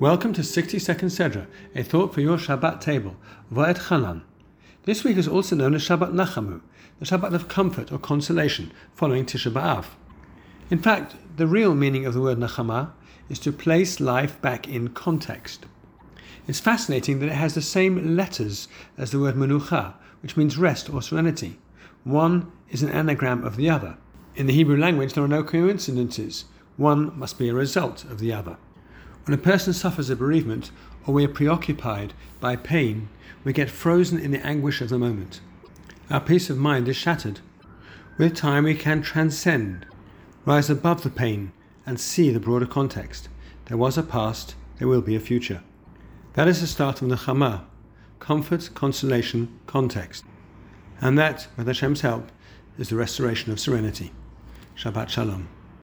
Welcome to 60 Second Sedra, a thought for your Shabbat table, Va'etchanan. This week is also known as Shabbat Nachamu, the Shabbat of comfort or consolation, following Tisha B'Av. In fact, the real meaning of the word Nachama is to place life back in context. It's fascinating that it has the same letters as the word Menucha, which means rest or serenity. One is an anagram of the other. In the Hebrew language, there are no coincidences. One must be a result of the other. When a person suffers a bereavement or we are preoccupied by pain, we get frozen in the anguish of the moment. Our peace of mind is shattered. With time, we can transcend, rise above the pain, and see the broader context. There was a past, there will be a future. That is the start of Nachama, comfort, consolation, context. And that, with Hashem's help, is the restoration of serenity. Shabbat Shalom.